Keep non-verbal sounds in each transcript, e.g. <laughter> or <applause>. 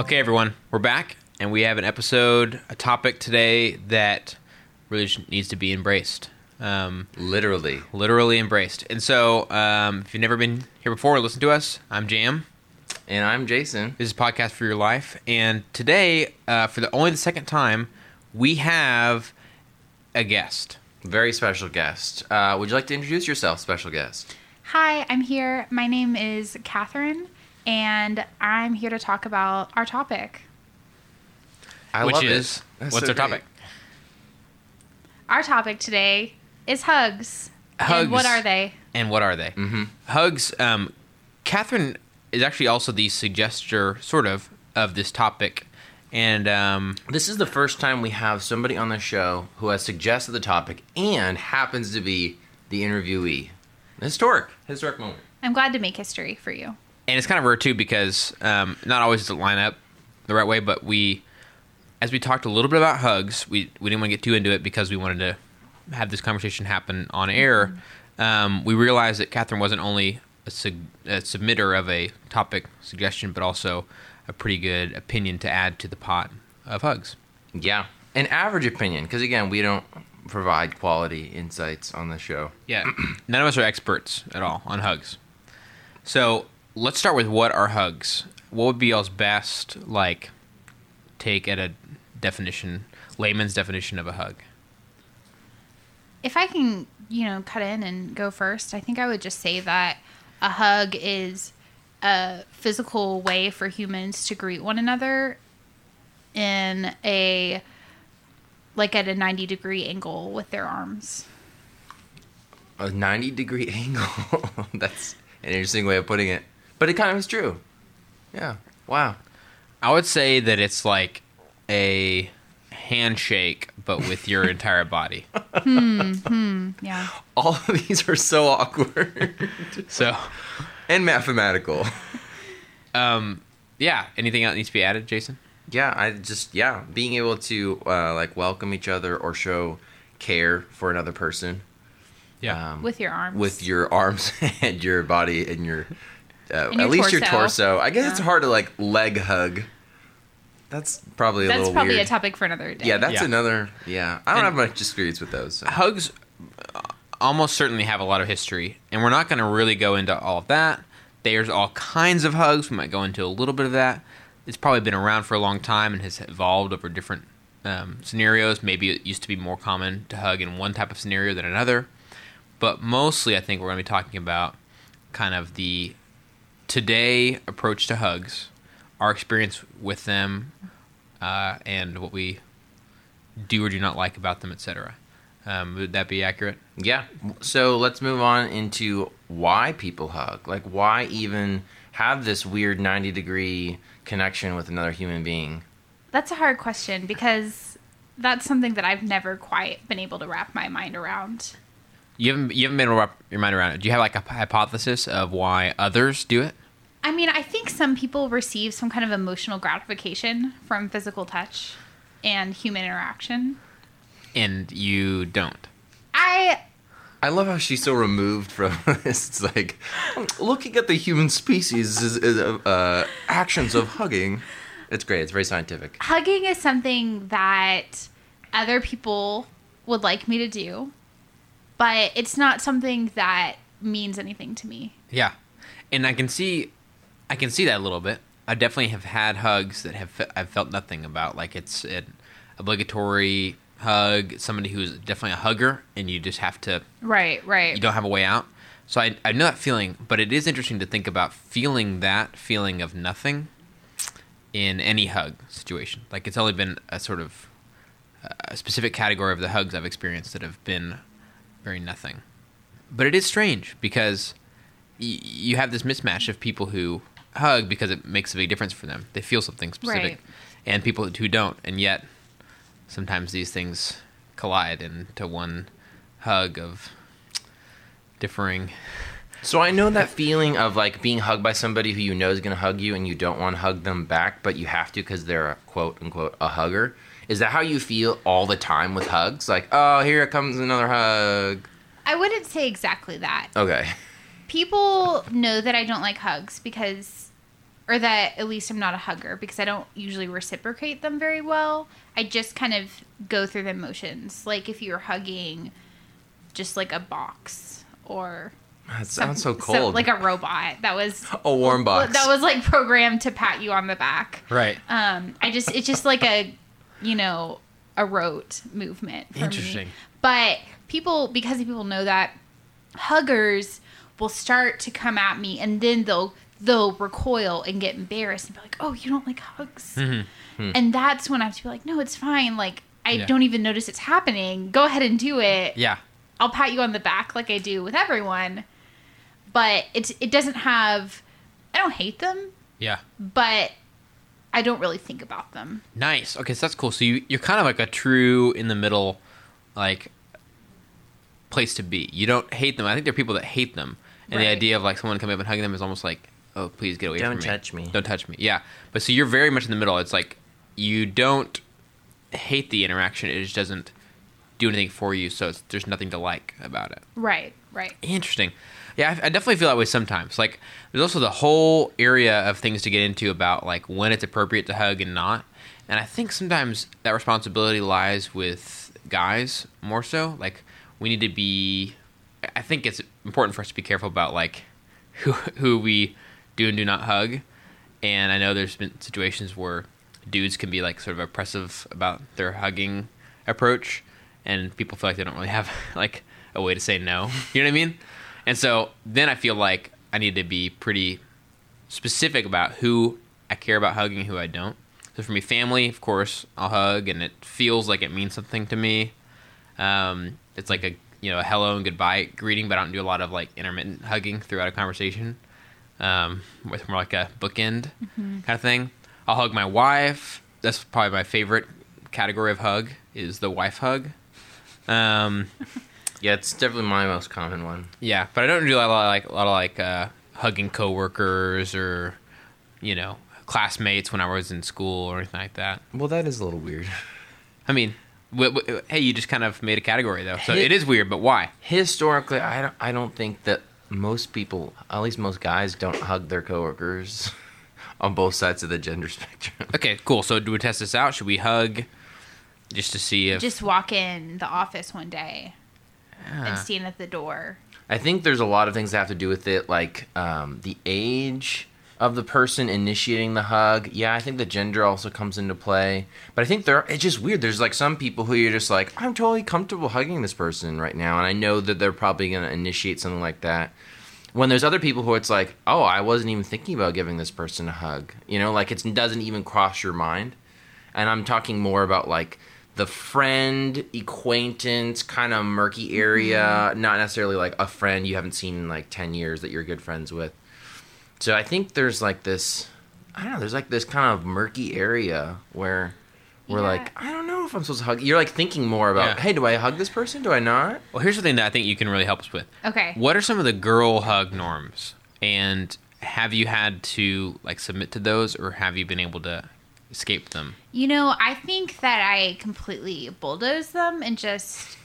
Okay, everyone, we're back, and we have an episode, a topic today that really needs to be embraced. Um, Literally. literally embraced. And so, um, if you've never been here before, listen to us. I'm Jam. And I'm Jason. This is podcast for your life, and today, uh, for the only the second time, we have a guest. Very special guest. Uh, would you like to introduce yourself, special guest? Hi, I'm here. My name is Catherine, and I'm here to talk about our topic. I which love it. is That's what's so our great. topic? Our topic today is hugs. Hugs. And what are they? And what are they? Mhm. Hugs. Um, Catherine is actually also the suggester, sort of, of this topic, and um, This is the first time we have somebody on the show who has suggested the topic and happens to be the interviewee. Historic. Historic moment. I'm glad to make history for you. And it's kind of rare too because um, not always does it line up the right way. But we, as we talked a little bit about hugs, we we didn't want to get too into it because we wanted to have this conversation happen on air. Um, we realized that Catherine wasn't only a, a submitter of a topic suggestion, but also a pretty good opinion to add to the pot of hugs. Yeah. An average opinion, because again, we don't provide quality insights on the show. Yeah, <clears throat> none of us are experts at all on hugs. So let's start with what are hugs. What would be y'all's best like take at a definition, layman's definition of a hug? If I can, you know, cut in and go first, I think I would just say that a hug is a physical way for humans to greet one another in a like at a 90 degree angle with their arms. A 90 degree <laughs> angle. That's an interesting way of putting it. But it kind of is true. Yeah. Wow. I would say that it's like a handshake, but with your <laughs> entire body. Hmm. Yeah. <laughs> All of these are so awkward <laughs> So, and mathematical. um, yeah. Anything else needs to be added, Jason? Yeah, I just yeah, being able to uh, like welcome each other or show care for another person um, With your arms. with your arms and your body and your uh, at your least your torso. torso. I guess it's hard to like leg hug. That's probably a That's little probably weird. a topic for another day. yeah, that's Yeah. another. Yeah, I don't And- have much experience with those. so. hugs uh, almost certainly have a lot of history, and we're not going to really go into all of that. There's all kinds of hugs. We might go into a little bit of that. It's probably been around for a long time and has evolved over different um, scenarios. Maybe it used to be more common to hug in one type of scenario than another, but mostly I think we're going to be talking about kind of the today approach to hugs, our experience with them, uh, and what we do or do not like about them, etc. Um, would that be accurate? Yeah. So let's move on into why people hug. Like, why even have this weird 90 degree connection with another human being? That's a hard question because that's something that I've never quite been able to wrap my mind around. You haven't you haven't been able to wrap your mind around it. Do you have like a hypothesis of why others do it? I mean, I think some people receive some kind of emotional gratification from physical touch and human interaction. And you don't. I I love how she's so removed from <laughs> this. It's like looking at the human species is, is uh, actions of hugging. It's great. It's very scientific. hugging is something that other people would like me to do, but it's not something that means anything to me. Yeah, and I can see, I can see that a little bit. I definitely have had hugs that have I've felt nothing about. Like it's an obligatory hug, somebody who's definitely a hugger, and you just have to Right, right. you don't have a way out. So I, I know that feeling, but it is interesting to think about feeling that feeling of nothing in any hug situation. Like it's only been a sort of a specific category of the hugs I've experienced that have been very nothing. But it is strange because y- you have this mismatch of people who hug because it makes a big difference for them. They feel something specific, Right. and people who don't, and yet sometimes these things collide into one hug of differing. So I know that feeling of like being hugged by somebody who you know is going to hug you and you don't want to hug them back, but you have to because they're a quote unquote a hugger. Is that how you feel all the time with hugs? Like, oh, here comes another hug. I wouldn't say exactly that. Okay. People know that I don't like hugs because, or that at least I'm not a hugger because I don't usually reciprocate them very well. I just kind of go through the motions. Like if you're hugging just like a box or That some- so cold. like a robot that was <laughs> a warm box. that was like programmed to pat you on the back. Right. Um, I just it's just like a you know a rote movement. For Interesting. Me. But people because people know that huggers will start to come at me and then they'll they'll recoil and get embarrassed and be like, "Oh, you don't like hugs," mm-hmm. hmm. and that's when I have to be like, "No, it's fine. Like I Yeah. don't even notice it's happening. Go ahead and do it. Yeah. I'll pat you on the back like I do with everyone." But it's it doesn't have. I don't hate them, Yeah. but I don't really think about them. Nice. Okay, so that's cool. So you you're kind of like a true in the middle, like place to be. You don't hate them. I think there are people that hate them, and the idea of like someone coming up and hugging them is almost like, oh, please get away Don't from me. Don't touch me. Don't touch me. Yeah. But so you're very much in the middle. It's like you don't hate the interaction. It just doesn't do anything for you. So it's, there's nothing to like about it. Right, right. Interesting. Yeah, I, I definitely feel that way sometimes. Like, there's also the whole area of things to get into about like when it's appropriate to hug and not. And I think sometimes that responsibility lies with guys more so. Like, we need to be. I think it's important for us to be careful about like <laughs> who who we do and do not hug. And I know there's been situations where dudes can be like sort of oppressive about their hugging approach, and people feel like they don't really have <laughs> like a way to say no. You know what I mean? And so then I feel like I need to be pretty specific about who I care about hugging who I don't. So for me, family, of course, I'll hug, and it feels like it means something to me. Um, it's like a you know a hello and goodbye greeting, but I don't do a lot of like intermittent hugging throughout a conversation. Um, with more like a bookend kind of thing. I'll hug my wife. That's probably my favorite category of hug is the wife hug. Um, <laughs> yeah, it's definitely my most common one. yeah, but I don't do a lot of like a lot of like uh, hugging coworkers or you know classmates when I was in school or anything like that. Well, that is a little weird. I mean, w- w- hey, you just kind of made a category though, so Hey- it is weird. But why? Historically, I don't, I don't think that most people, at least most guys, don't hug their coworkers <laughs> on both sides of the gender spectrum. <laughs> Okay, cool. So do we test this out? Should we hug just to see if? Just walk in the office one day and stand at the door. I think there's a lot of things that have to do with it, like um, the age of the person initiating the hug. Yeah, I think the gender also comes into play. But I think there, it's just weird. There's like some people who you're just like, I'm totally comfortable hugging this person right now, and I know that they're probably going to initiate something like that. When there's other people who it's like, oh, I wasn't even thinking about giving this person a hug. You know, like it doesn't even cross your mind. And I'm talking more about like the friend, acquaintance, kind of murky area, mm-hmm. not necessarily like a friend you haven't seen in like 10 years that you're good friends with. So I think there's like this, I don't know, there's like this kind of murky area where we're Yeah. like, I don't know if I'm supposed to hug. You're like thinking more about, Yeah. hey, do I hug this person? Do I not? well, here's the thing that I think you can really help us with. Okay. What are some of the girl hug norms? And have you had to like submit to those, or have you been able to escape them? You know, I think that I completely bulldoze them and just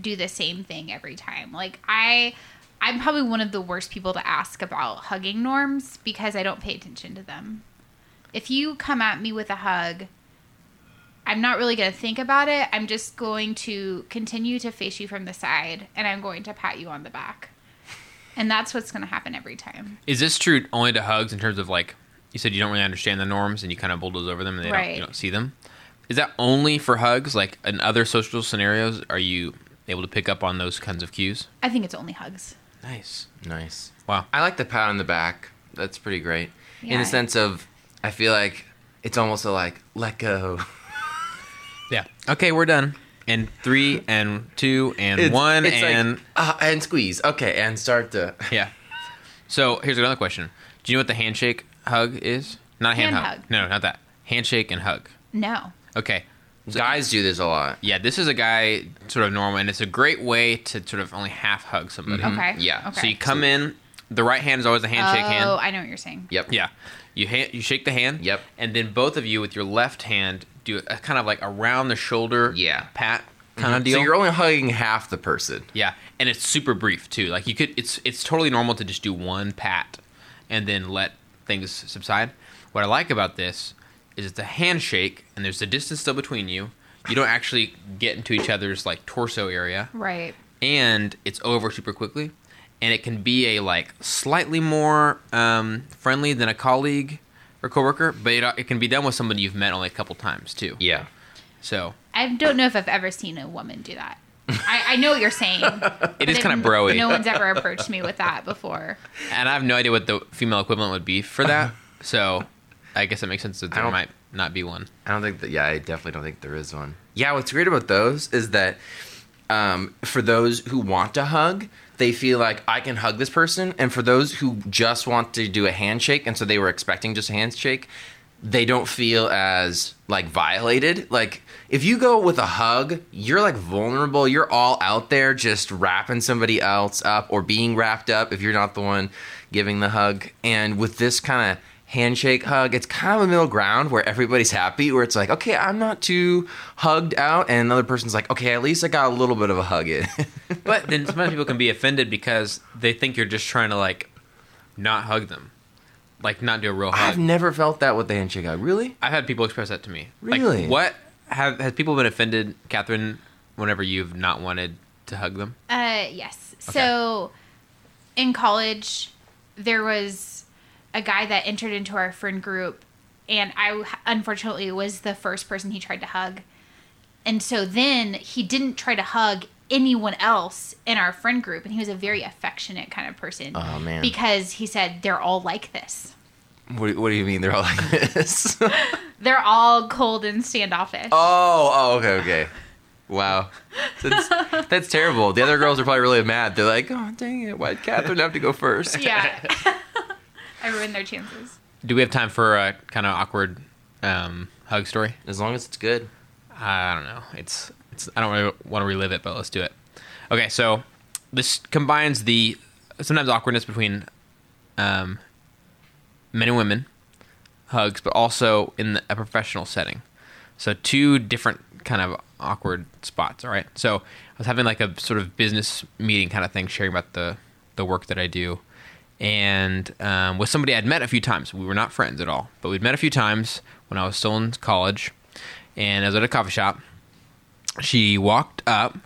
do the same thing every time. Like I I'm probably one of the worst people to ask about hugging norms because I don't pay attention to them. If you come at me with a hug, I'm not really going to think about it. I'm just going to continue to face you from the side and I'm going to pat you on the back. And that's what's going to happen every time. Is this true only to hugs in terms of like you said you don't really understand the norms and you kind of bulldoze over them and they don't, you don't see them? Is that only for hugs? Like in other social scenarios, are you able to pick up on those kinds of cues? I think it's only hugs. Nice. Nice. Wow. I like the pat on the back. That's pretty great. In Yeah. the sense of, I feel like it's almost a like, let go. <laughs> Yeah. Okay, we're done. And three and two and It's- one it's like, and uh, and squeeze. Okay, and start to. <laughs> yeah. So here's another question. Do you know what the handshake hug is? Not hand, Hand hug. hug. No, not that. Handshake and hug. No. Okay. Guys do this a lot. Yeah, this is a guy sort of normal, and it's a great way to sort of only half hug somebody. Mm-hmm. Okay. Yeah. Okay. So you come in, the right hand is always a handshake hand. oh. I know what you're saying. Yep. Yeah. You ha- you shake the hand. Yep. And then both of you with your left hand do a kind of like around the shoulder Yeah. pat mm-hmm. kind of deal. So you're only hugging half the person. yeah, and it's super brief too. Like you could it's it's totally normal to just do one pat and then let things subside. What I like about this is it's a handshake, and there's a distance still between you. You don't actually get into each other's like torso area, Right. and it's over super quickly. And it can be a like slightly more um, friendly than a colleague or coworker, but it, it can be done with somebody you've met only a couple times too. Yeah. So I don't know if I've ever seen a woman do that. I, I know what you're saying. <laughs> it is kind of broy. No one's ever approached me with that before. And I have no idea what the female equivalent would be for that. <laughs> so I guess it makes sense that there might not be one. I don't think that. Yeah, I definitely don't think there is one. Yeah, what's great about those is that um, for those who want to hug, they feel like I can hug this person, and for those who just want to do a handshake, and so they were expecting just a handshake, they don't feel as like violated. Like if you go with a hug, you're like vulnerable. You're all out there just wrapping somebody else up or being wrapped up if you're not the one giving the hug. And with this kind of handshake hug, it's kind of a middle ground where everybody's happy, where it's like, okay, I'm not too hugged out, and another person's like, okay, at least I got a little bit of a hug in. <laughs> But then sometimes people can be offended because they think you're just trying to like not hug them, like not do a real hug. I've never felt that with the handshake hug. Really? I've had people express that to me. Really? Like, what have has people been offended, Catherine? Whenever you've not wanted to hug them, Uh, yes. So, in college, there was a guy that entered into our friend group, and I unfortunately was the first person he tried to hug. And so then he didn't try to hug anyone else in our friend group, and he was a very affectionate kind of person. Oh, man. Because he said they're all like this. What, what do you mean they're all like this? oh, <laughs> They're all cold and standoffish. Oh, oh, okay, okay. Wow. That's, that's terrible. The other girls are probably really mad. They're like, oh, dang it. Why'd Catherine have to go first? Yeah. <laughs> <laughs> I ruined their chances. do we have time for a kind of awkward um, hug story? As long as it's good. I don't know. It's it's. I don't really want to relive it, but let's do it. Okay, so this combines the sometimes awkwardness between um, men and women hugs, but also in the, a professional setting. So two different kind of awkward spots. All right. So I was having like a sort of business meeting kind of thing, sharing about the the work that I do, and um, with somebody I'd met a few times. We were not friends at all, but we'd met a few times when I was still in college, and I was at a coffee shop. She walked up,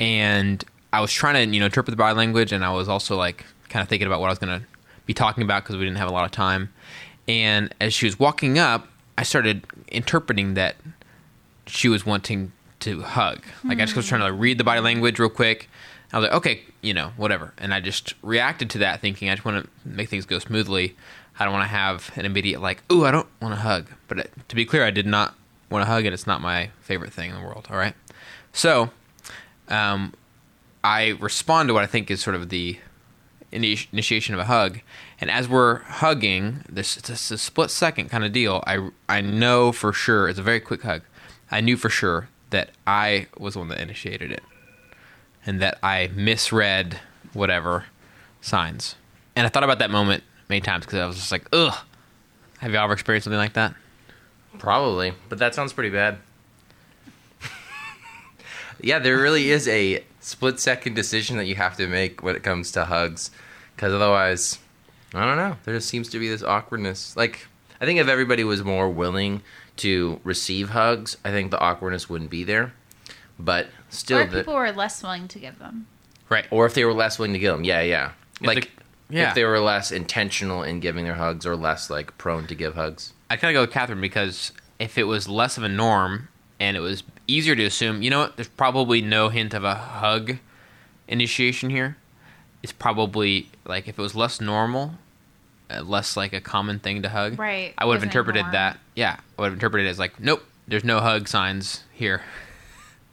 and I was trying to you know interpret the body language, and I was also like kind of thinking about what I was to be talking about because we didn't have a lot of time. And as she was walking up, I started interpreting that she was wanting to hug. Like I just was trying to like, read the body language real quick. I was like, okay, you know, whatever. And I just reacted to that, thinking I just want to make things go smoothly. I don't want to have an immediate like, ooh, I don't want to hug. But it, to be clear, I did not want to hug, and it's not my favorite thing in the world. All right, so um, I respond to what I think is sort of the initiation of a hug. And as we're hugging, this it's a split second kind of deal. I I know for sure it's a very quick hug. I knew for sure that I was the one that initiated it, and that I misread whatever signs. And I thought about that moment many times because I was just like, ugh. Have you ever experienced something like that? Probably, but that sounds pretty bad. <laughs> yeah, there really is a split second decision that you have to make when it comes to hugs, because otherwise, I don't know. There just seems to be this awkwardness. Like, I think if everybody was more willing to receive hugs, I think the awkwardness wouldn't be there. But still, or the- people were less willing to give them. Right. or if they were less willing to give them, yeah, yeah. If Like, the- yeah. if they were less intentional in giving their hugs or less like prone to give hugs. I kind of go with Catherine because if it was less of a norm and it was easier to assume, you know what, there's probably no hint of a hug initiation here. It's probably like if it was less normal, uh, less like a common thing to hug. Right. I would have interpreted that. Yeah, I would have interpreted it as like, nope, there's no hug signs here. <laughs>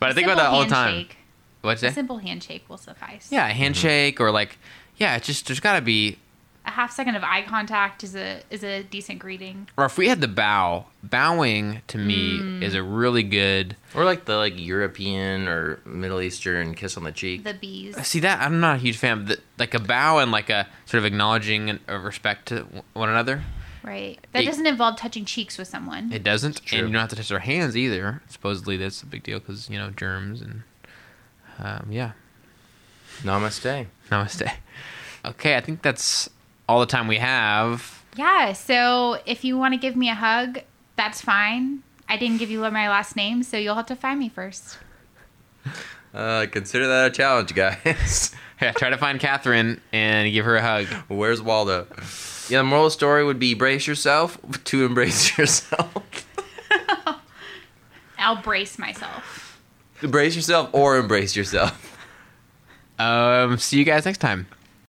but I think about that all the time. Handshake. What's A simple handshake will suffice. Yeah, a handshake or like, yeah, it's just there's got to be A half second of eye contact is a is a decent greeting. or if we had the bow, bowing to me Mm. is a really good. Or like the like European or Middle Eastern kiss on the cheek. The bees. See that I'm not a huge fan of the, like a bow and like a sort of acknowledging and- of respect to one another. Right. That It- doesn't involve touching cheeks with someone. It doesn't, true. and you don't have to touch their hands either. Supposedly that's a big deal because you know germs and um, yeah. Namaste. Namaste. <laughs> Okay, I think that's all the time we have. Yeah, so if you want to give me a hug, that's fine. I didn't give you my last name, so you'll have to find me first. <laughs> Uh, consider that a challenge, guys. <laughs> Yeah, try to find Catherine and give her a hug. Where's Waldo? Yeah, the moral of the story would be brace yourself <laughs> to embrace <laughs> yourself. <laughs> I'll brace myself. brace yourself or embrace yourself. Um, see you guys next time.